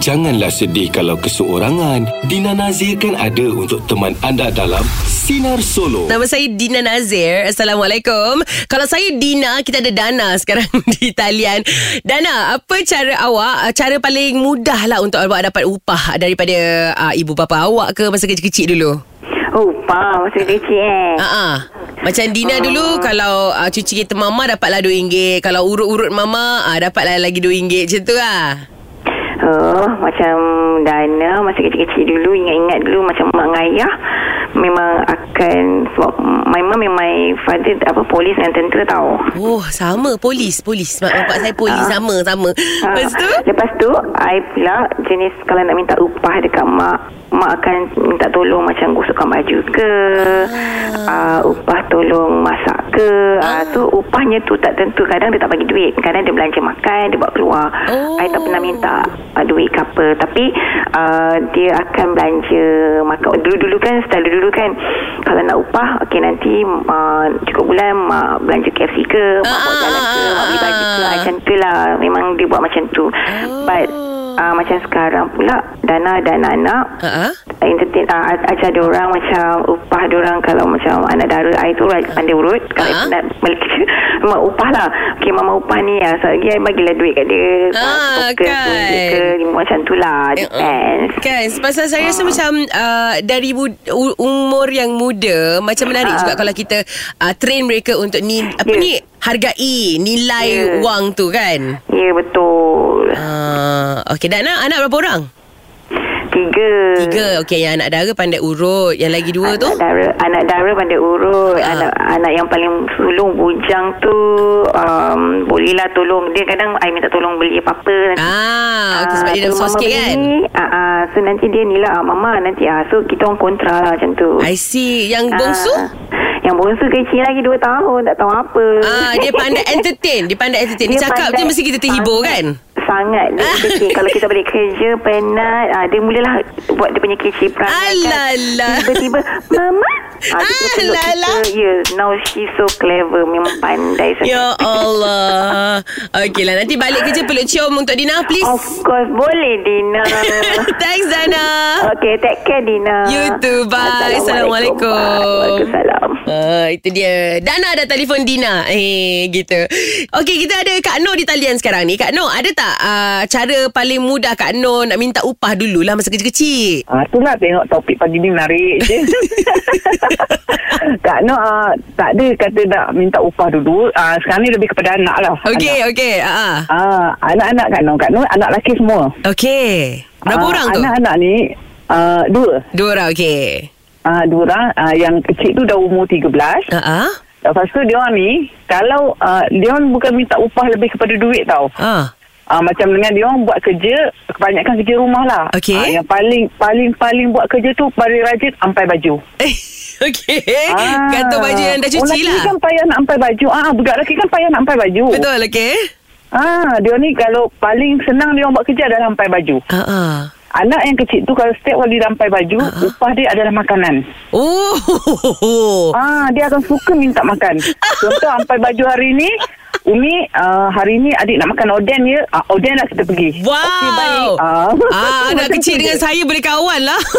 Janganlah sedih kalau keseorangan. Dina Nazir kan ada untuk teman anda dalam Sinar Solo. Nama saya Dina Nazir. Assalamualaikum. Kalau saya Dina, kita ada Dana sekarang di talian. Dana, apa cara awak, cara paling mudah lah untuk awak dapat upah daripada uh, ibu bapa awak ke masa kecil-kecil dulu? Upah masa kecil eh. Ha ah. Macam Dina dulu kalau uh, cuci kereta mama dapatlah RM2. Kalau urut-urut mama uh, dapatlah lagi RM2 macam tu lah. Oh, macam Dana masa kecil-kecil dulu ingat-ingat dulu macam mak dengan ayah memang akan sebab my mum and my father apa polis dan tentera tau. Oh, sama polis, polis. Mak bapak saya polis Ah. sama sama. Ah, Lepas tu? Lepas tu I pula jenis kalau nak minta upah dekat mak Mak akan minta tolong macam gosokkan baju ke ah. Upah tolong masak ke ah. tu upahnya tu tak tentu Kadang dia tak bagi duit Kadang dia belanja makan Dia bawa keluar Oh. I tak pernah minta ah, duit ke apa Tapi ah, dia akan belanja makan Dulu-dulu kan Style dulu kan? Kalau nak upah Okay nanti ah, cukup bulan Mak belanja KFC ke Mak bawa jalan ke Mak beli baju ke ah, Macam tu lah. Memang dia buat macam tu. But uh, Macam sekarang pula Dana dan anak Ha ah. entertain uh, ajar dia orang macam upah dia orang kalau macam anak dara I tu raj- pandai urut kalau Ah. uh-huh. nak mak upah lah okay mama upah ni lah so I bagilah duit kat dia Ah, ke, kan. ke, macam tu lah Eh, depends Kan Pasal saya rasa macam uh, Dari mud, u- umur yang muda Macam menarik Ah. juga Kalau kita uh, Train mereka untuk ni Apa Ya. ni Hargai Nilai Ya. wang tu kan? Ya betul. Uh, Okay dan anak Anak berapa orang? tiga. Tiga Okay yang anak dara pandai urut Yang lagi dua tu? Anak dara, anak dara pandai urut Ah. anak anak yang paling sulung bujang tu um, bolehlah tolong. Dia kadang I minta tolong beli apa-apa nanti. Ah, okay, sebab Ah, dia dah so besar sikit kan? Ah, ah, So nanti dia ni lah ah, Mama nanti ah, So kita orang kontra lah macam tu. I see. Yang Ah, bongsu Yang bongsu kecil lagi 2 tahun Tak tahu apa. Ah, dia pandai entertain Dia pandai entertain. Dia, cakap pandai je mesti kita terhibur sangat- kan Sangat. Dia kecil Kalau kita balik kerja Penat. Ah, Dia mulalah Buat dia punya kecil perangai Alalah. kan. Tiba-tiba Mama! Ah, dia peluk Alalah. kita. Yeah Now she's so clever. Memang pandai sangat. Ya Allah. Okay lah Nanti balik kerja Peluk cium untuk Dina please. Of course Boleh Dina. Thanks Dana. Okay take care Dina. You too, bye. Assalamualaikum. Waalaikumsalam. Uh, itu dia. Dana ada telefon Dina. Eh gitu. Okay kita ada Kak Noh di talian sekarang ni. Kak Noh ada tak uh, Cara paling mudah Kak Noh Nak minta upah dululah Masa kecil-kecil Ah, itulah tengok topik pagi ni menarik je. Kak Noh uh, tak ada kata nak minta upah dulu. Uh, sekarang ni lebih kepada anak lah. Okay Anak. okay uh, Ah, anak-anak Kak Noh. Kak Noh anak lelaki semua. Okay Berapa Ah, orang tu Anak-anak ni uh, dua. Dua orang okay Uh, dua orang. Uh, yang kecil tu dah umur 13. uh-uh. Lepas tu dia orang ni, kalau uh, dia orang bukan minta upah lebih kepada duit tau. Ah. Uh, macam dengan dia orang buat kerja, kebanyakan kerja rumah lah. Okey. Ah, yang paling paling paling buat kerja tu paling rajin ampai baju. Eh, okay Gantung baju yang dah cuci orang lah lelaki kan payah nak ampai baju. Ah, budak lelaki kan payah nak ampai baju. Betul okay Ah, dia ni kalau paling senang dia orang buat kerja adalah ampai baju. uh-uh. Anak yang kecil tu kalau setiap kali dia ampai baju, Ah, upah dia adalah makanan. Oh Ah, dia akan suka minta makan. Contoh ampai baju hari ni, Umi, uh, hari ni adik nak makan oden ya. Uh, oden lah kita pergi. Wow Okey, baik. Ah, ah, Anak kecil dengan saya boleh kawan lah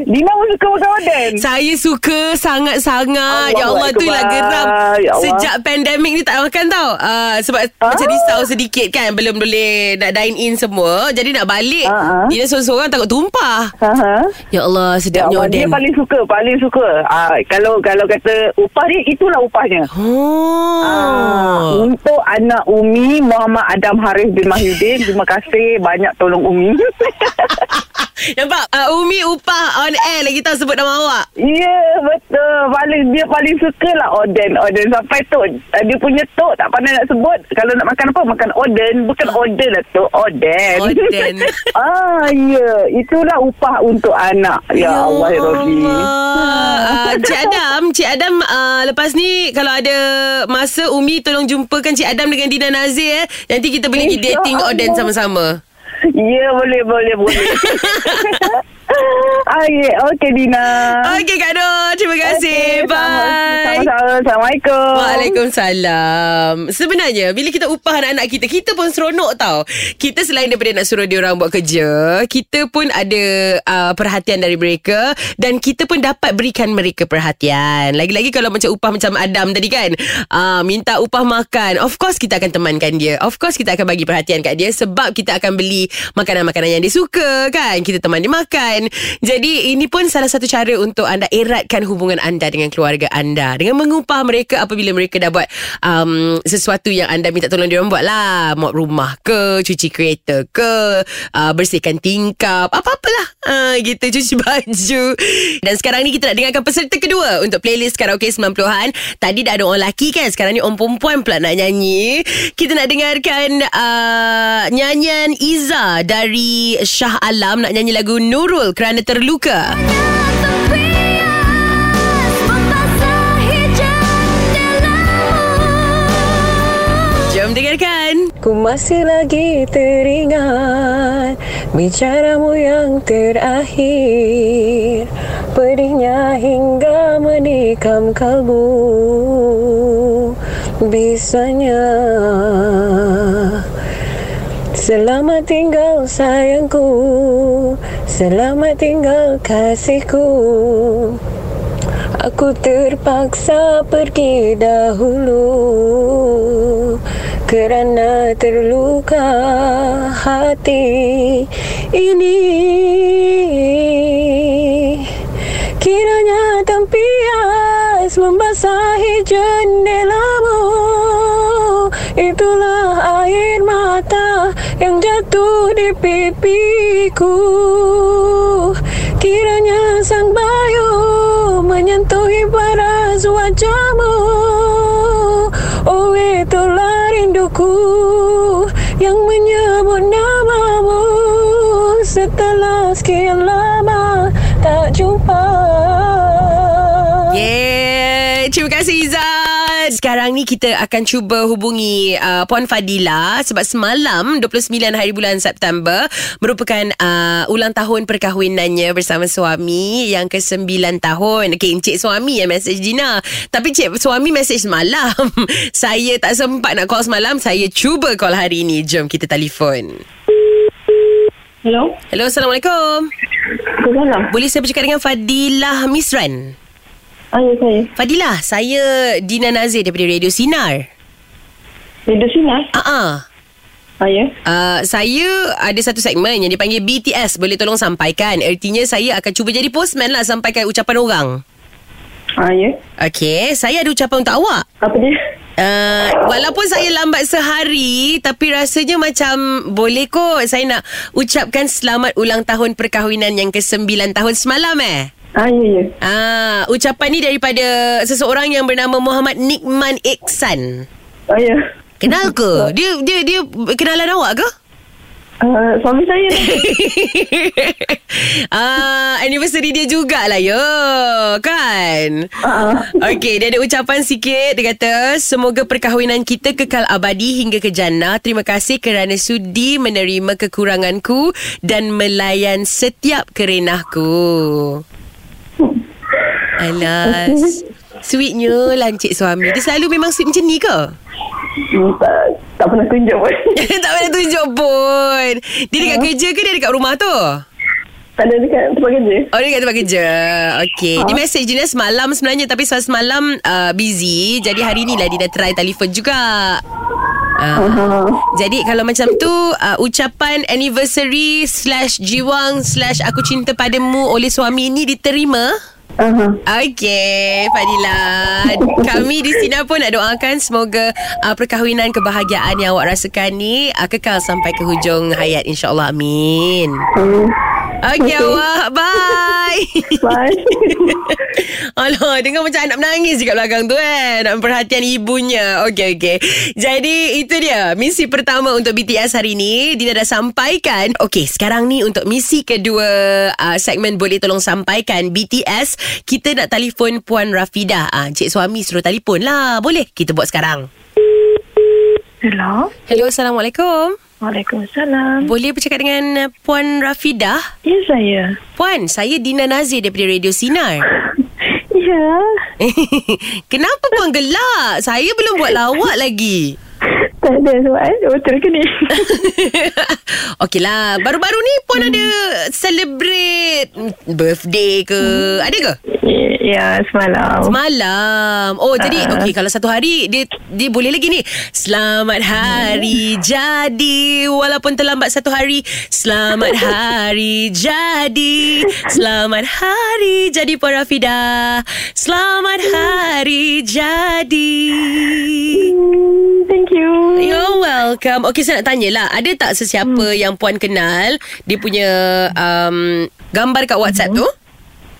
Dina pun suka makan oden. Saya suka sangat-sangat Ya Allah tu lah geram Ya Allah. Sejak pandemik ni tak makan tau uh, Sebab Ah. macam risau sedikit kan Belum boleh nak dine in semua Jadi nak balik ah. Dia seorang-seorang takut tumpah Ha Ya Allah Ya sedapnya Allah, dia oden paling suka, paling suka. Ah, kalau kalau kata upah dia, itulah upahnya. Oh. Ah, untuk anak Umi Muhammad Adam Harif bin Mahyudin, terima kasih. Banyak tolong Umi. Nampak? Uh, Umi upah on air lagi tahu sebut nama awak. Ya betul. Paling dia paling suka lah oden oden sampai tu uh, dia punya tu tak pandai nak sebut. Kalau nak makan apa? Makan oden bukan oden lah tu oden Oden. ah ya. Itulah upah untuk anak. Ya, Allah ya Rabbi Uh, Cik Adam Cik Adam uh, Lepas ni Kalau ada Masa Umi tolong jumpakan Cik Adam dengan Dina Nazir eh. Nanti kita boleh pergi dating. Oden sama-sama ya boleh boleh boleh Okey, okey Dina. Okey Kak Nur Terima kasih Okey, Bye Sama-sama. Assalamualaikum. Waalaikumsalam Sebenarnya Bila kita upah anak-anak kita Kita pun seronok tau Kita selain daripada nak suruh dia orang buat kerja Kita pun ada uh, Perhatian dari mereka Dan kita pun dapat berikan mereka perhatian Lagi-lagi kalau macam upah macam Adam tadi kan uh, Minta upah makan Of course kita akan temankan dia Of course kita akan bagi perhatian kat dia Sebab kita akan beli Makanan-makanan yang dia suka kan Kita teman dia makan Jadi ini pun salah satu cara Untuk anda eratkan hubungan anda Dengan keluarga anda. Dengan mengupah mereka Apabila mereka dah buat um, Sesuatu yang anda minta tolong orang buat lah. Mop rumah ke Cuci kereta ke uh, Bersihkan tingkap Apa-apalah. Uh, Gitu cuci baju. Dan sekarang ni kita nak dengarkan peserta kedua Untuk playlist karaoke 90-an Tadi dah ada orang lelaki kan Sekarang ni orang perempuan pula nak nyanyi. Kita nak dengarkan uh, Nyanyian Iza Dari Shah Alam Nak nyanyi lagu Nurul Kerana Terluka. Jom dengarkan. Ku masih lagi teringat Bicaramu yang terakhir. Pedihnya hingga menikam kalbu. Bisanya Selamat tinggal sayangku Selamat tinggal kasihku. Aku terpaksa pergi dahulu Kerana terluka hati ini. Kiranya tempias membasahi jatuh di pipiku. Kiranya sang bayu menyentuhi paras wajahmu. Oh itulah rinduku yang menyebut namamu. Setelah sekian lama Sekarang ni kita akan cuba hubungi uh, Puan Fadila Sebab semalam 29 hari bulan September Merupakan uh, ulang tahun perkahwinannya Bersama suami yang ke-9 tahun. Okay Encik suami yang message Dina. Tapi Cik suami message semalam. Saya tak sempat nak call semalam. Saya cuba call hari ni Jom kita telefon. Hello. Hello Assalamualaikum. Assalamualaikum. Boleh saya bercakap dengan Fadilah Misran Ah, ya saya. Fadilah Saya Dina Nazir daripada Radio Sinar Radio Sinar. Ah, uh-uh. Ah, ya. Uh, saya ada satu segmen yang dipanggil BTS Boleh tolong sampaikan Artinya saya akan cuba jadi postman lah Sampaikan ucapan orang Ah, ya. Okay Saya ada ucapan untuk awak Apa dia? Uh, walaupun saya lambat sehari Tapi rasanya macam Boleh kot Saya nak ucapkan Selamat ulang tahun perkahwinan Yang ke-9 tahun semalam eh Ah, ya, ya. Ah, ucapan ni daripada seseorang yang bernama Muhammad Nikman Iksan. Ah, ya. Kenal ke? Dia dia dia kenalan awak ke? Uh, suami saya. ah, anniversary dia jugalah ya. Kan? Ah. Okey, dia ada ucapan sikit. Dia kata, semoga perkahwinan kita kekal abadi hingga ke jannah. Terima kasih kerana sudi menerima kekuranganku dan melayan setiap kerenahku. Alas. Sweetnya lah Encik suami. Dia selalu memang sweet macam ni ke? Hmm, tak, tak pernah tunjuk pun. tak pernah tunjuk pun. Dia dekat kerja ke dia dekat rumah tu? tak ada dekat tempat kerja. Oh dia kat tempat kerja Okay Dia message Dina semalam sebenarnya Tapi sebab semalam uh, busy Jadi hari ni lah Dia dah try telefon juga uh, Ah, Jadi kalau macam tu uh, Ucapan anniversary Slash jiwang Slash aku cinta padamu Oleh suami ini diterima ah. Okay Fadila Kami di sini pun nak doakan Semoga uh, perkahwinan kebahagiaan Yang awak rasakan ni uh, Kekal sampai ke hujung hayat InsyaAllah amin Hmm. Okay, awak Bye Bye. Alah, dengar macam anak menangis dekat belakang tu kan. Nak perhatian ibunya. Okey, okey. Jadi, itu dia. Misi pertama untuk BTS hari ni. Dina dah sampaikan. Okey, sekarang ni untuk misi kedua uh, segmen Boleh Tolong Sampaikan BTS. Kita nak telefon Puan Rafidah. Uh, Cik suami suruh telefon lah. Boleh? Kita buat sekarang. Hello. Hello, Assalamualaikum. Waalaikumsalam. Boleh bercakap dengan uh, Puan Rafidah? Ya, saya. Puan, saya Dina Nazir daripada Radio Sinar. Ya. Kenapa puan gelak? Saya belum buat lawak lagi. Tak ada soal. Betul ke ni? Okeylah, baru-baru ni puan ada celebrate birthday ke? Ada ke? Ya, semalam. Semalam. Oh, jadi Ah. okey kalau satu hari dia dia boleh lagi ni. Selamat hari jadi walaupun terlambat satu hari. Selamat hari jadi. Selamat hari jadi Puan Rafidah. Selamat hari jadi. Hmm, Thank you. You're welcome. Okey, saya nak tanyalah. Ada tak sesiapa yang puan kenal, dia punya um, gambar kat WhatsApp tu?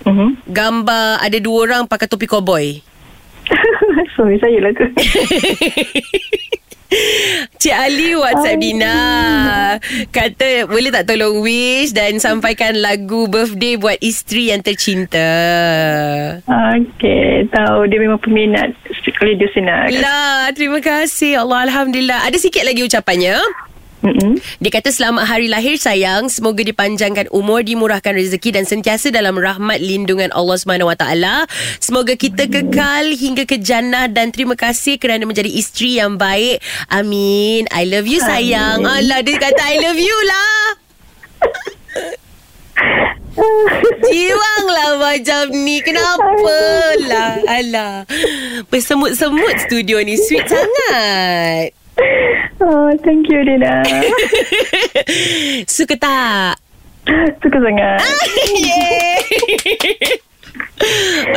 Uh-huh. Gambar ada dua orang pakai topi cowboy. Sorry, saya lah ke? Cik Ali WhatsApp Dina Kata boleh tak tolong wish Dan sampaikan lagu birthday Buat isteri yang tercinta Okey, tahu dia memang peminat radio sinar. Lah terima kasih Allah Alhamdulillah Ada sikit lagi ucapannya Mm-mm. Dia kata selamat hari lahir sayang. Semoga dipanjangkan umur Dimurahkan rezeki Dan sentiasa dalam rahmat Lindungan Allah SWT Semoga kita kekal Hingga ke jannah Dan terima kasih Kerana menjadi isteri yang baik. Amin. I love you sayang. Alah dia kata I love you lah. Jiwanglah macam ni. Kenapa lah? Alah. Bersemut-semut studio ni. Sweet sangat Oh, thank you, Dina. Suka tak? Suka sangat. Yeay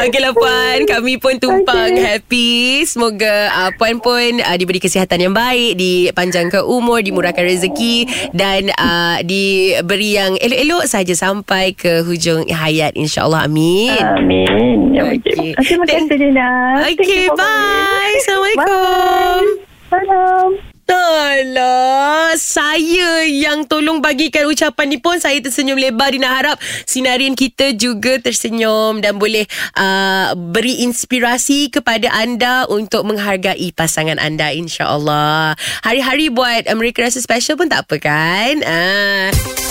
Okeylah Puan Kami pun tumpang okay. happy Semoga uh, Puan pun uh, Diberi kesihatan yang baik Dipanjangkan umur Dimurahkan rezeki Dan uh, Diberi yang elok-elok saja Sampai ke hujung hayat InsyaAllah Amin Amin. Ya, Okey. okay. Terima kasih, Dina. Okay for bye. Assalamualaikum Salam. Alah, saya yang tolong bagikan ucapan ni pun saya tersenyum lebar. Dina harap sinarian kita juga tersenyum dan boleh uh, beri inspirasi kepada anda untuk menghargai pasangan anda insya-Allah. Hari-hari buat uh, mereka rasa special pun tak apa kan? Ah.